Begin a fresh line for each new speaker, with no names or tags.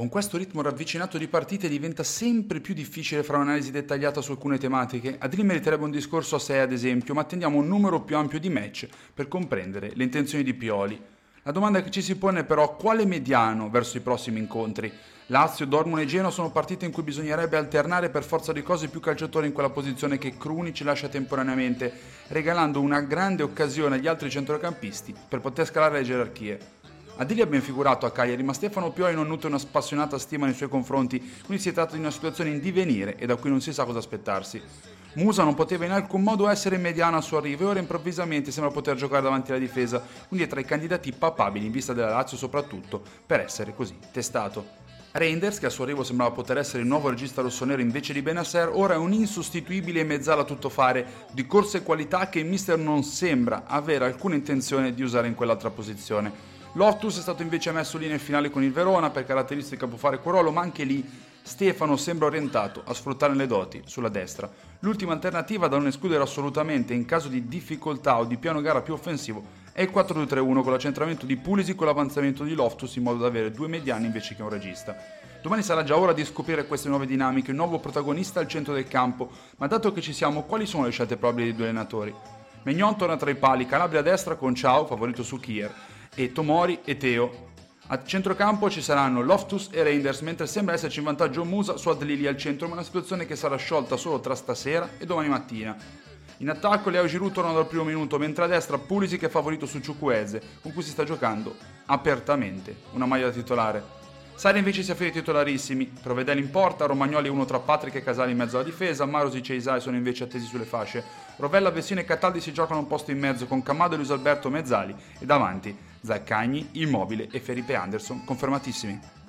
Con questo ritmo ravvicinato di partite diventa sempre più difficile fare un'analisi dettagliata su alcune tematiche. Adri meriterebbe un discorso a sé ad esempio, ma attendiamo un numero più ampio di match per comprendere le intenzioni di Pioli. La domanda che ci si pone è però quale mediano verso i prossimi incontri? Lazio, Dortmund e Genoa sono partite in cui bisognerebbe alternare per forza di cose più calciatori in quella posizione che Cruni ci lascia temporaneamente, regalando una grande occasione agli altri centrocampisti per poter scalare le gerarchie. Adili è ben figurato a Cagliari, ma Stefano Pioli non nutre una spassionata stima nei suoi confronti, quindi si tratta di una situazione in divenire e da cui non si sa cosa aspettarsi. Musa non poteva in alcun modo essere mediano al suo arrivo e ora improvvisamente sembra poter giocare davanti alla difesa, quindi è tra i candidati papabili in vista della Lazio soprattutto per essere così testato. Reinders, che a suo arrivo sembrava poter essere il nuovo regista rossonero invece di Benasser, ora è un insostituibile mezzala tuttofare di corsa e qualità che il mister non sembra avere alcuna intenzione di usare in quell'altra posizione. Lotus è stato invece messo lì nel finale con il Verona, per caratteristica può fare ruolo, ma anche lì Stefano sembra orientato a sfruttare le doti sulla destra. L'ultima alternativa da non escludere assolutamente in caso di difficoltà o di piano gara più offensivo è il 4-2-3-1 con l'accentramento di Pulisi con l'avanzamento di Loftus in modo da avere due mediani invece che un regista. Domani sarà già ora di scoprire queste nuove dinamiche, un nuovo protagonista al centro del campo, ma dato che ci siamo, quali sono le scelte probabili dei due allenatori? Megnon torna tra i pali, Calabria a destra con Ciao, favorito su Kier, e Tomori e Teo. A centrocampo ci saranno Loftus e Reinders, mentre sembra esserci in vantaggio Musa su Adlili al centro, ma una situazione che sarà sciolta solo tra stasera e domani mattina. In attacco Leo Giroud torna dal primo minuto, mentre a destra Pulisic è favorito su Ciucueze, con cui si sta giocando apertamente una maglia da titolare. Sari invece si affida titolarissimi, Provedel in porta, Romagnoli uno tra Patrick e Casali in mezzo alla difesa, Marosic e Isai sono invece attesi sulle fasce. Rovella, Vessino e Cataldi si giocano un posto in mezzo con Camado e Luis Alberto Mezzali e davanti Zaccagni, Immobile e Felipe Anderson confermatissimi.